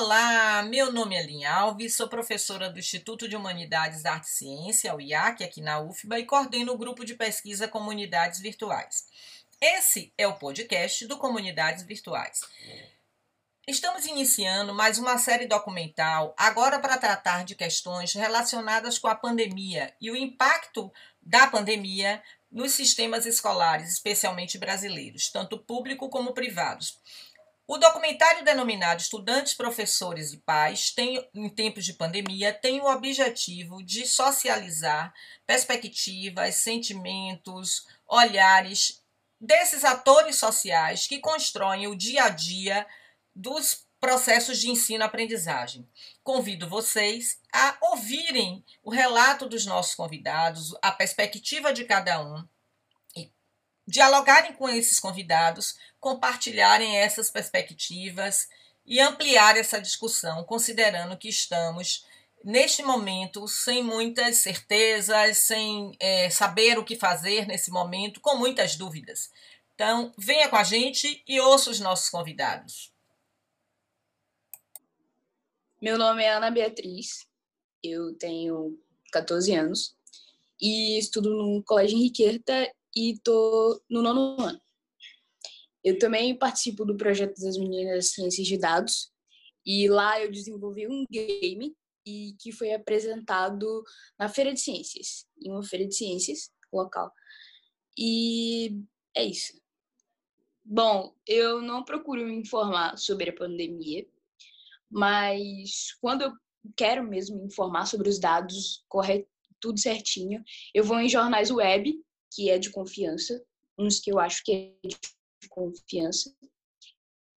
Olá, meu nome é Linha Alves, sou professora do Instituto de Humanidades, Arte e Ciência, o IAC, aqui na UFBA, e coordeno o grupo de pesquisa Comunidades Virtuais. Esse é o podcast do Comunidades Virtuais. Estamos iniciando mais uma série documental, agora para tratar de questões relacionadas com a pandemia e o impacto da pandemia nos sistemas escolares, especialmente brasileiros, tanto público como privados. O documentário denominado Estudantes, Professores e Pais, tem, em tempos de pandemia, tem o objetivo de socializar perspectivas, sentimentos, olhares desses atores sociais que constroem o dia a dia dos processos de ensino-aprendizagem. Convido vocês a ouvirem o relato dos nossos convidados, a perspectiva de cada um dialogarem com esses convidados, compartilharem essas perspectivas e ampliar essa discussão, considerando que estamos neste momento sem muitas certezas, sem é, saber o que fazer nesse momento, com muitas dúvidas. Então, venha com a gente e ouça os nossos convidados. Meu nome é Ana Beatriz, eu tenho 14 anos e estudo no Colégio Henriqueta e tô no nono ano. Eu também participo do projeto das meninas Ciências de Dados e lá eu desenvolvi um game e que foi apresentado na Feira de Ciências, em uma feira de ciências local. E é isso. Bom, eu não procuro me informar sobre a pandemia, mas quando eu quero mesmo me informar sobre os dados, correr tudo certinho, eu vou em jornais web que é de confiança, uns que eu acho que é de confiança.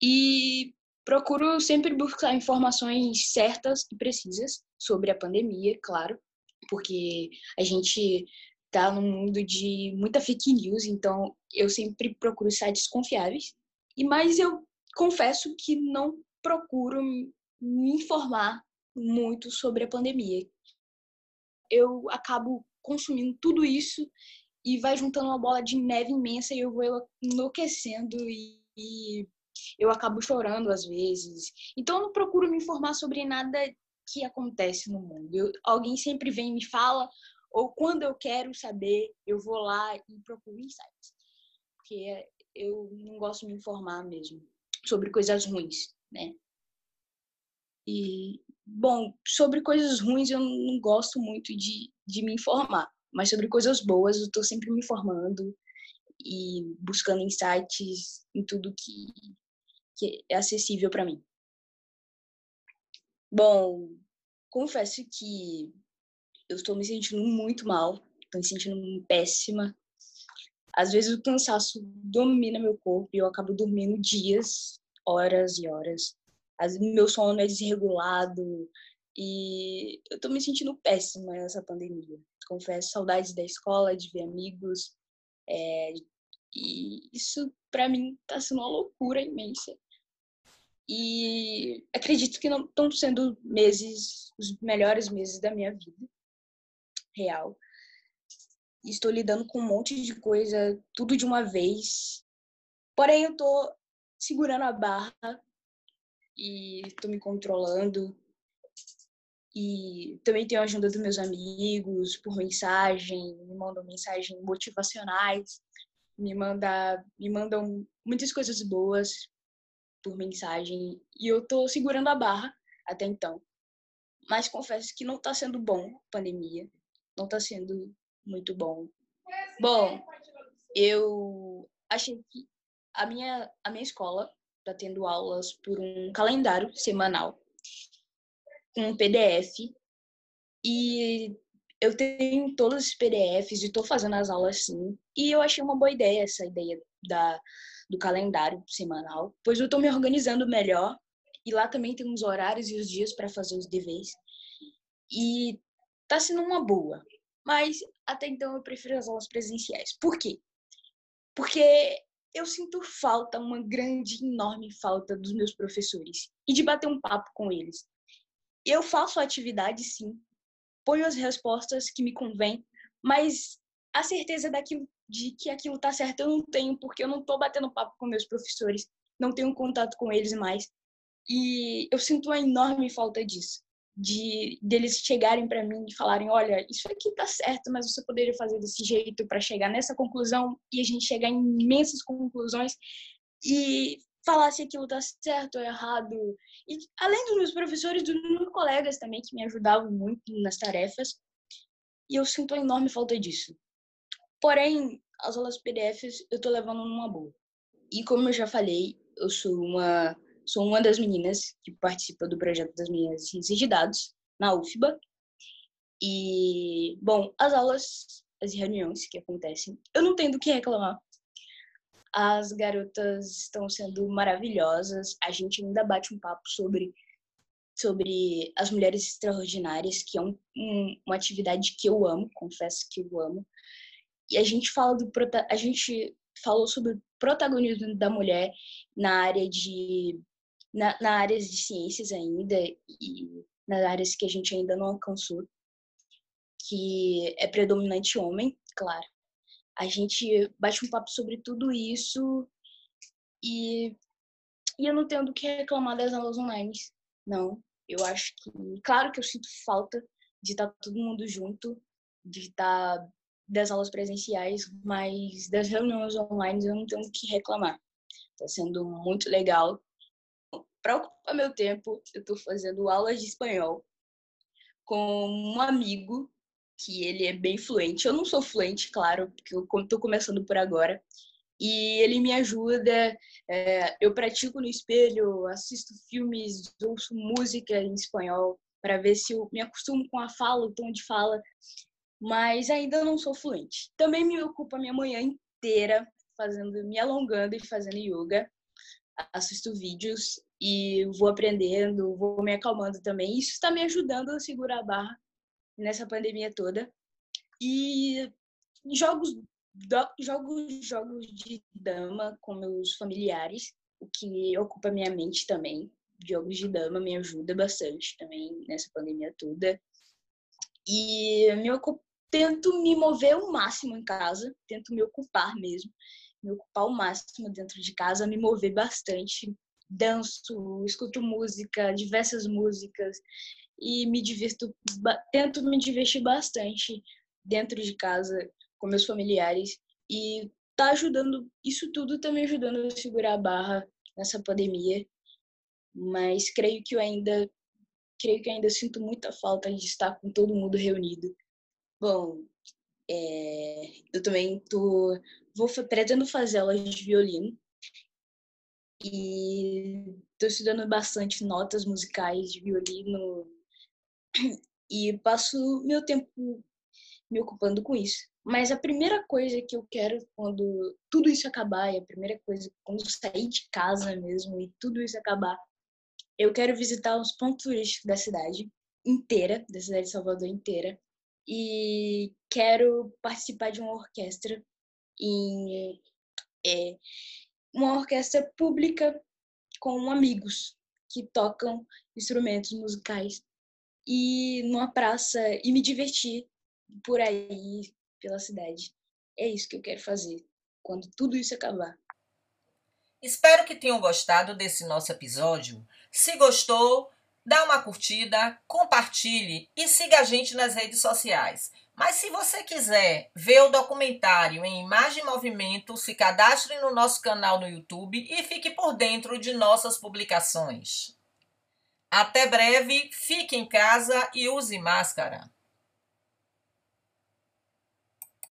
E procuro sempre buscar informações certas e precisas sobre a pandemia, claro, porque a gente está num mundo de muita fake news, então eu sempre procuro sites confiáveis. E mais eu confesso que não procuro me informar muito sobre a pandemia. Eu acabo consumindo tudo isso e vai juntando uma bola de neve imensa e eu vou enlouquecendo e, e eu acabo chorando às vezes. Então eu não procuro me informar sobre nada que acontece no mundo. Eu, alguém sempre vem e me fala, ou quando eu quero saber, eu vou lá e procuro insights. Porque eu não gosto de me informar mesmo sobre coisas ruins, né? E, bom, sobre coisas ruins eu não gosto muito de, de me informar. Mas sobre coisas boas, eu estou sempre me informando e buscando insights em tudo que, que é acessível para mim. Bom, confesso que eu estou me sentindo muito mal, estou me sentindo péssima. Às vezes o cansaço domina meu corpo e eu acabo dormindo dias, horas e horas. Vezes meu sono é desregulado e eu estou me sentindo péssima nessa pandemia confesso, saudades da escola, de ver amigos. É, e isso, para mim, está sendo uma loucura imensa. E acredito que não estão sendo meses, os melhores meses da minha vida, real. Estou lidando com um monte de coisa, tudo de uma vez. Porém, eu estou segurando a barra e estou me controlando. E também tenho a ajuda dos meus amigos por mensagem, me mandam mensagens motivacionais, me, manda, me mandam muitas coisas boas por mensagem. E eu tô segurando a barra até então. Mas confesso que não tá sendo bom a pandemia. Não tá sendo muito bom. Bom, eu achei que a minha, a minha escola tá tendo aulas por um calendário semanal um PDF e eu tenho todos os PDFs e estou fazendo as aulas sim. E eu achei uma boa ideia essa ideia da, do calendário semanal, pois eu estou me organizando melhor e lá também tem os horários e os dias para fazer os deveres. E tá sendo uma boa. Mas até então eu prefiro as aulas presenciais. Por quê? Porque eu sinto falta, uma grande, enorme falta dos meus professores e de bater um papo com eles eu faço a atividade sim, ponho as respostas que me convêm, mas a certeza daquilo, de que aquilo está certo eu não tenho, porque eu não estou batendo papo com meus professores, não tenho contato com eles mais. E eu sinto uma enorme falta disso. De deles chegarem para mim e falarem, olha, isso aqui tá certo, mas você poderia fazer desse jeito para chegar nessa conclusão e a gente chegar em imensas conclusões e falar se aquilo tá certo ou errado. E além dos meus professores, dos meus colegas também que me ajudavam muito nas tarefas. E eu sinto uma enorme falta disso. Porém, as aulas PDFs eu tô levando numa boa. E como eu já falei, eu sou uma sou uma das meninas que participa do projeto das de ciências de dados na UFBA. E bom, as aulas, as reuniões que acontecem, eu não tenho do que reclamar. As garotas estão sendo maravilhosas. A gente ainda bate um papo sobre sobre as mulheres extraordinárias, que é um, um, uma atividade que eu amo, confesso que eu amo. E a gente fala do a gente falou sobre o protagonismo da mulher na área de na, na áreas de ciências ainda e nas áreas que a gente ainda não alcançou, que é predominante homem, claro. A gente bate um papo sobre tudo isso e, e eu não tenho do que reclamar das aulas online, não. Eu acho que, claro que eu sinto falta de estar todo mundo junto, de estar das aulas presenciais, mas das reuniões online eu não tenho o que reclamar. Está sendo muito legal. Para ocupar meu tempo, eu estou fazendo aulas de espanhol com um amigo que ele é bem fluente. Eu não sou fluente, claro, porque eu estou começando por agora. E ele me ajuda. É, eu pratico no espelho, assisto filmes, ouço música em espanhol para ver se eu me acostumo com a fala, o tom de fala mas ainda não sou fluente. Também me ocupa minha manhã inteira fazendo, me alongando e fazendo yoga. Assisto vídeos e vou aprendendo, vou me acalmando também. Isso está me ajudando a segurar a barra nessa pandemia toda. E jogos jogos jogos de dama com meus familiares, o que ocupa minha mente também. Jogos de dama me ajuda bastante também nessa pandemia toda. E me ocupa tento me mover o máximo em casa, tento me ocupar mesmo, me ocupar o máximo dentro de casa, me mover bastante, danço, escuto música, diversas músicas e me divirto, tento me divertir bastante dentro de casa com meus familiares e tá ajudando, isso tudo tá me ajudando a segurar a barra nessa pandemia, mas creio que eu ainda creio que ainda sinto muita falta de estar com todo mundo reunido. Bom, é, eu também tô, vou, pretendo fazer aulas de violino e estou estudando bastante notas musicais de violino e passo meu tempo me ocupando com isso. Mas a primeira coisa que eu quero quando tudo isso acabar, e a primeira coisa quando sair de casa mesmo e tudo isso acabar, eu quero visitar os pontos turísticos da cidade inteira, da cidade de Salvador inteira, e quero participar de uma orquestra em é, uma orquestra pública com amigos que tocam instrumentos musicais e numa praça e me divertir por aí pela cidade. É isso que eu quero fazer quando tudo isso acabar. Espero que tenham gostado desse nosso episódio. Se gostou, dá uma curtida, compartilhe e siga a gente nas redes sociais. Mas se você quiser ver o documentário em imagem e movimento, se cadastre no nosso canal no YouTube e fique por dentro de nossas publicações. Até breve, fique em casa e use máscara.